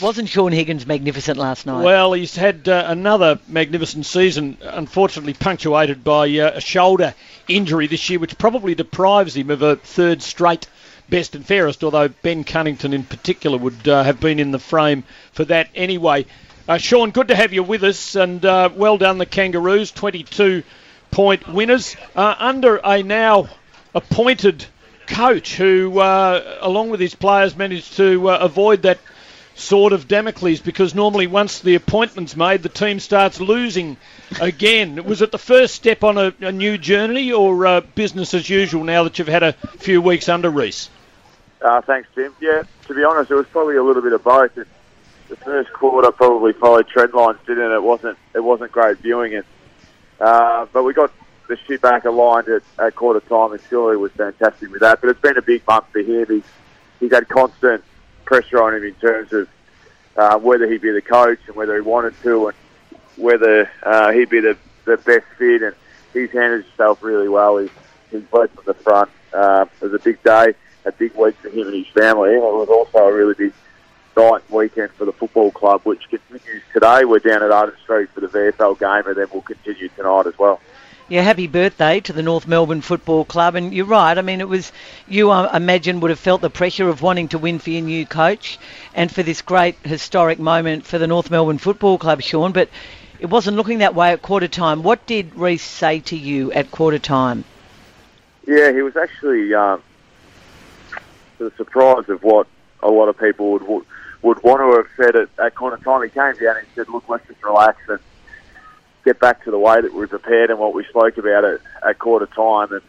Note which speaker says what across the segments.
Speaker 1: Wasn't Shaun Higgins magnificent last night?
Speaker 2: Well, he's had uh, another magnificent season, unfortunately punctuated by uh, a shoulder injury this year, which probably deprives him of a third straight best and fairest, although Ben Cunnington in particular would uh, have been in the frame for that anyway. Uh, Shaun, good to have you with us, and uh, well done the Kangaroos, 22 point winners uh, under a now appointed coach who, uh, along with his players, managed to uh, avoid that sword of Damocles because normally once the appointment's made, the team starts losing again. Was it the first step on a, a new journey or uh, business as usual now that you've had a few weeks under Rhyce?
Speaker 3: Uh, thanks, Jim. Yeah, to be honest, it was probably a little bit of both. It, the first quarter probably followed trend lines, didn't it? It wasn't, it wasn't great viewing it. Uh, but we got the shit back aligned at, at quarter time, and Shirley was fantastic with that. But it's been a big month for him. He's, he's had constant pressure on him in terms of uh, whether he'd be the coach and whether he wanted to, and whether uh, he'd be the, the best fit. And he's handled himself really well. He's, he's led from the front. Uh, it was a big day, a big week for him and his family. It was also a really big night weekend for the football club, which continues today. We're down at Arden Street for the VFL game, and then we'll continue tonight as well.
Speaker 1: Yeah, happy birthday to the North Melbourne Football Club. And you're right. I mean, it was you. I imagine would have felt the pressure of wanting to win for your new coach, and for this great historic moment for the North Melbourne Football Club, Shaun. But it wasn't looking that way at quarter time. What did Rhyce say to you at quarter time?
Speaker 3: Yeah, he was actually um, to the surprise of what a lot of people would would, want to have said at, at quarter time. He came down and said, "Look, let's just relax and." Get back to the way that we prepared and what we spoke about at, at quarter time and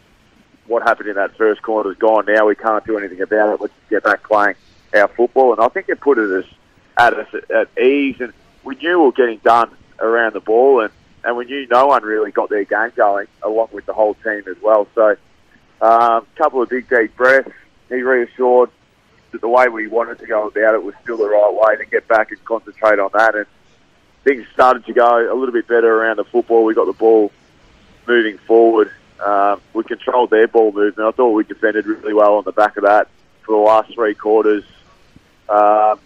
Speaker 3: what happened in that first quarter is gone now. We can't do anything about it. Let's get back playing our football. And I think it put it at us at, at ease. And we knew we were getting done around the ball, and, and we knew no one really got their game going, along with the whole team as well. So, a um, couple of big deep breaths. He reassured that the way we wanted to go about it was still the right way to get back and concentrate on that. And things started to go a little bit better around the football. We got the ball moving forward. Uh, we controlled their ball movement. I thought we defended really well on the back of that for the last three quarters. Uh,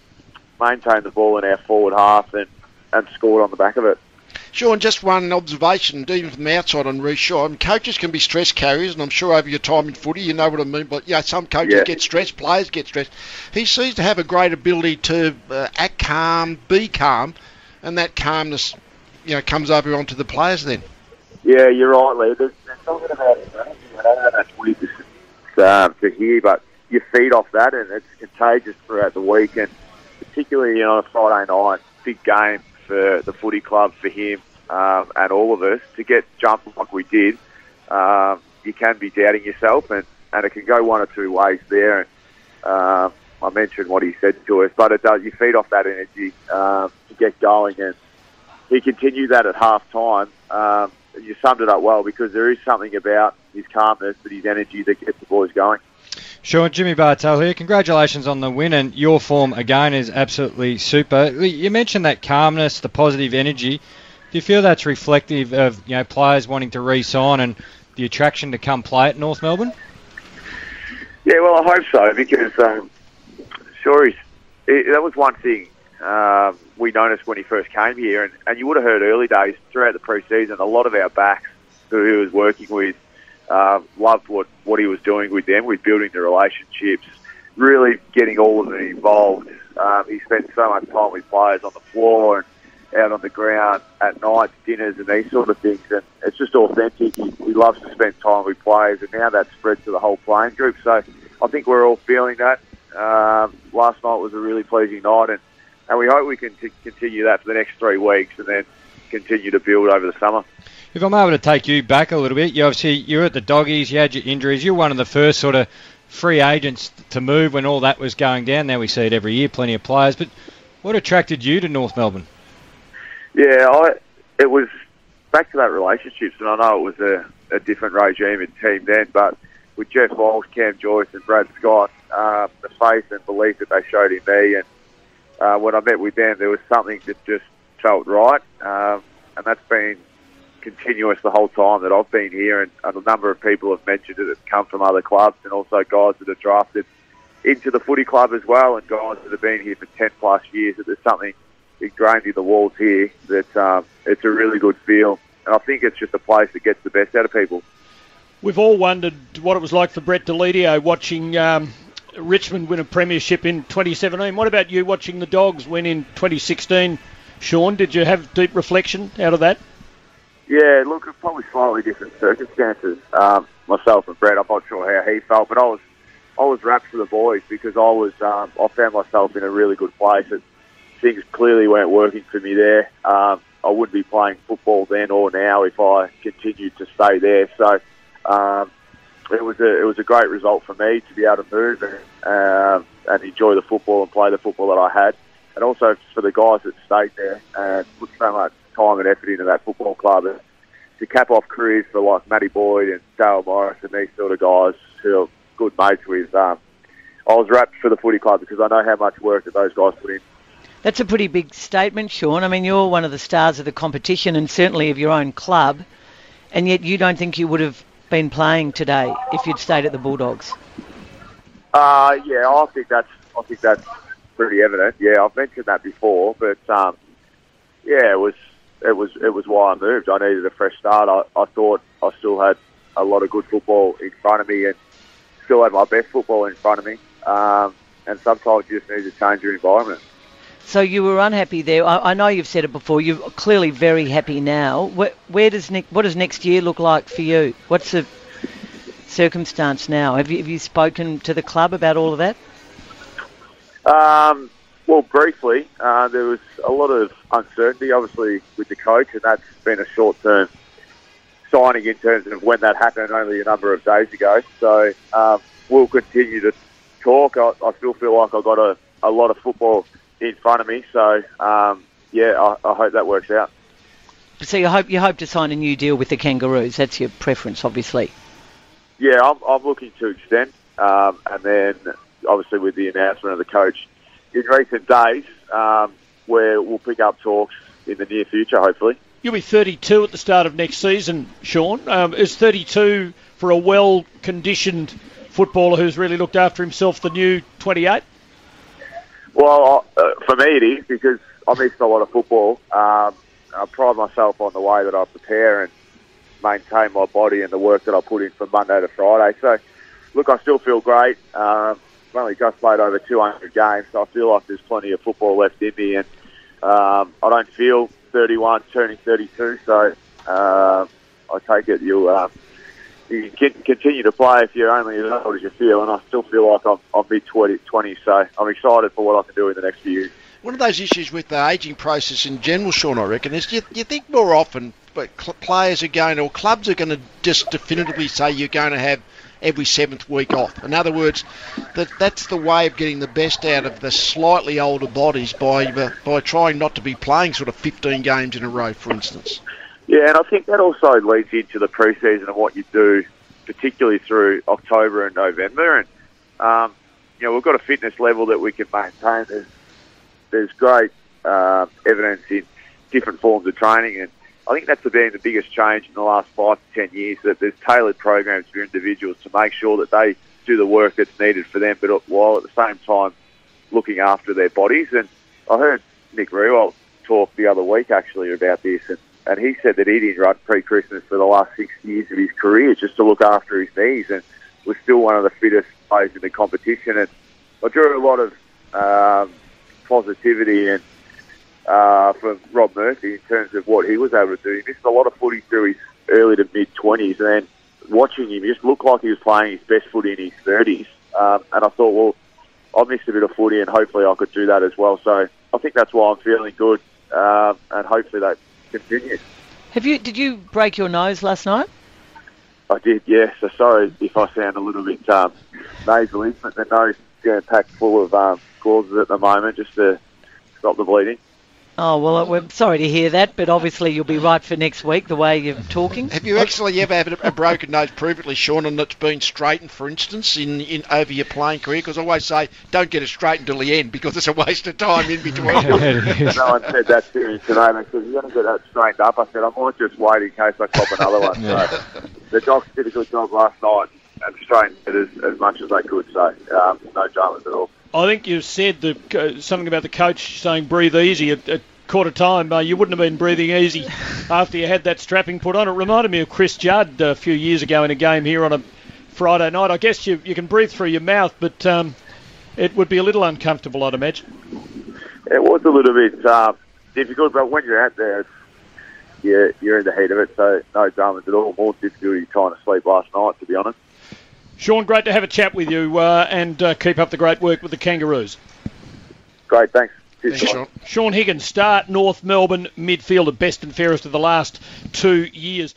Speaker 3: maintained the ball in our forward half and, and scored on the back of it.
Speaker 4: Shaun, just one observation, even from the outside on Rhyce Shaw. coaches can be stress carriers, and I'm sure over your time in footy, you know what I mean. But yeah, some coaches yeah. get stressed, players get stressed. He seems to have a great ability to uh, act calm, be calm, and that calmness, you know, comes over onto the players then.
Speaker 3: Yeah, you're right, Lee. There's, there's something about it. I know that's weird to, um, to hear, but you feed off that, and it's contagious throughout the week, and particularly on a Friday night, big game for the footy club, for him, um, and all of us to get jumped like we did. Um, you can be doubting yourself, and, and it can go one or two ways there. And, um, I mentioned what he said to us, but it does. You feed off that energy um, to get going, and he continued that at half time. Um, you summed it up well because there is something about his calmness but his energy that gets the boys going.
Speaker 5: Sure, Jimmy Bartel here. Congratulations on the win, and your form again is absolutely super. You mentioned that calmness, the positive energy. Do you feel that's reflective of you know players wanting to re-sign and the attraction to come play at North Melbourne?
Speaker 3: Yeah, well, I hope so because um, he's, it, that was one thing um, we noticed when he first came here, and, and you would have heard early days throughout the preseason. A lot of our backs who he was working with uh, loved what what he was doing with them, with building the relationships, really getting all of them involved. Um, he spent so much time with players on the floor and out on the ground at night, dinners and these sort of things. And it's just authentic. He, he loves to spend time with players, and now that's spread to the whole playing group. So I think we're all feeling that. Um, last night was a really pleasing night, and, and we hope we can t- continue that for the next three weeks, and then continue to build over the summer.
Speaker 5: If I'm able to take you back a little bit, you obviously you were at the doggies, you had your injuries, you're one of the first sort of free agents to move when all that was going down. Now we see it every year, plenty of players. But what attracted you to North Melbourne?
Speaker 3: Yeah, I, it was back to that relationships, and I know it was a, a different regime and team then, but with Jeff Walsh, Cam Joyce, and Brad Scott, um, the faith and belief that they showed in me, and uh, when I met with them, there was something that just felt right, um, and that's been continuous the whole time that I've been here, and, and a number of people have mentioned it have come from other clubs, and also guys that are drafted into the footy club as well, and guys that have been here for 10 plus years, that there's something ingrained in the walls here that um, it's a really good feel. And I think it's just a place that gets the best out of people.
Speaker 2: We've all wondered what it was like for Brett Deledio watching um, Richmond win a premiership in 2017. What about you watching the Dogs win in 2016? Shaun, did you have deep reflection out of that?
Speaker 3: Yeah, look, it's probably slightly different circumstances. Um, myself and Brett, I'm not sure how he felt, but I was I was wrapped for the boys because I was um, I found myself in a really good place. And things clearly weren't working for me there. Um, I wouldn't be playing football then or now if I continued to stay there. So um, it was a it was a great result for me to be able to move and, um, and enjoy the football and play the football that I had, and also for the guys that stayed there and put so much time and effort into that football club. And to cap off careers for like Matty Boyd and Dale Morris and these sort of guys who are good mates with, um, I was wrapped for the footy club because I know how much work that those guys put in.
Speaker 1: That's a pretty big statement, Shaun. I mean, you're one of the stars of the competition and certainly of your own club, and yet you don't think you would have been playing today if you'd stayed at the Bulldogs.
Speaker 3: Uh, yeah, I think that's I think that's pretty evident. Yeah, I've mentioned that before, but um, yeah, it was it was it was why I moved. I needed a fresh start. I, I thought I still had a lot of good football in front of me, and still had my best football in front of me. Um, and sometimes you just need to change your environment.
Speaker 1: So you were unhappy there. I, I know you've said it before. You're clearly very happy now. Where, where does ne- what does next year look like for you? What's the circumstance now? Have you, have you spoken to the club about all of that?
Speaker 3: Um, well, briefly, uh, there was a lot of uncertainty, obviously, with the coach, and that's been a short-term signing in terms of when that happened only a number of days ago. So um, we'll continue to talk. I, I still feel like I've got a, a lot of football in front of me. So um, yeah, I, I hope that works out.
Speaker 1: So you hope you hope to sign a new deal with the Kangaroos. That's your preference, obviously.
Speaker 3: Yeah, I'm, I'm looking to extend, um, and then obviously with the announcement of the coach in recent days, um, where we'll pick up talks in the near future, hopefully.
Speaker 2: You'll be 32 at the start of next season, Shaun. Um, is 32 for a well-conditioned footballer who's really looked after himself the new 28?
Speaker 3: Well, uh, for me it is because I missed a lot of football. Um, I pride myself on the way that I prepare and maintain my body and the work that I put in from Monday to Friday. So, look, I still feel great. Um, I've only just played over 200 games, so I feel like there's plenty of football left in me, and um, I don't feel 31, turning 32. So, uh, I take it you'll. Uh, you can continue to play if you're only as old as you feel, and I still feel like I'm, I'm mid 20s, so I'm excited for what I can do in the next few years.
Speaker 4: One of those issues with the ageing process in general, Shaun, I reckon, is you, you think more often but players are going, or clubs are going to just definitively say you're going to have every seventh week off. In other words, that that's the way of getting the best out of the slightly older bodies by uh, by trying not to be playing sort of 15 games in a row, for instance.
Speaker 3: Yeah, and I think that also leads into the pre-season and what you do, particularly through October and November. And um, you know, we've got a fitness level that we can maintain. There's there's great uh, evidence in different forms of training, and I think that's been the biggest change in the last five to ten years. That there's tailored programs for individuals to make sure that they do the work that's needed for them, but while at the same time looking after their bodies. And I heard Nick Riewoldt talk the other week actually about this, and and he said that he didn't run pre-Christmas for the last six years of his career just to look after his knees, and was still one of the fittest players in the competition. And I drew a lot of um, positivity and uh, from Bob Murphy in terms of what he was able to do. He missed a lot of footy through his early to mid twenties, and then watching him, he just looked like he was playing his best footy in his thirties. Um, and I thought, well, I missed a bit of footy, and hopefully I could do that as well. So I think that's why I'm feeling good, um, and hopefully that continues.
Speaker 1: Have you? Did you break your nose last night?
Speaker 3: I did, yes. So sorry if I sound a little bit um, nasally, but the nose is packed full of um, at the moment just to stop the bleeding.
Speaker 1: Oh well, we're sorry to hear that, but obviously you'll be right for next week. The way you're talking.
Speaker 4: Have you actually ever had a broken nose previously, Shaun, and it's been straightened, for instance, in, in over your playing career? Because I always say, don't get it straightened till the end because it's a waste of time in between.
Speaker 3: no one said that to me today. They said you're going to get that straightened up. I said I might just wait in case I cop another one. Yeah. So the docs did a good job last night. and strained it as, as much as they could. So um, no dramas at all.
Speaker 2: I think you said the, uh, something about the coach saying breathe easy at, at quarter time. Uh, you wouldn't have been breathing easy after you had that strapping put on. It reminded me of Chris Judd a few years ago in a game here on a Friday night. I guess you, you can breathe through your mouth, but um, it would be a little uncomfortable, I'd imagine.
Speaker 3: It was a little bit uh, difficult, but when you're out there, you're, you're in the heat of it, so no dramas at all. More difficulty trying to sleep last night, to be honest.
Speaker 2: Shaun, great to have a chat with you uh, and uh, keep up the great work with the Kangaroos.
Speaker 3: Great, thanks.
Speaker 4: Thanks, Shaun.
Speaker 2: Shaun Higgins, start North Melbourne midfielder, best and fairest of the last two years.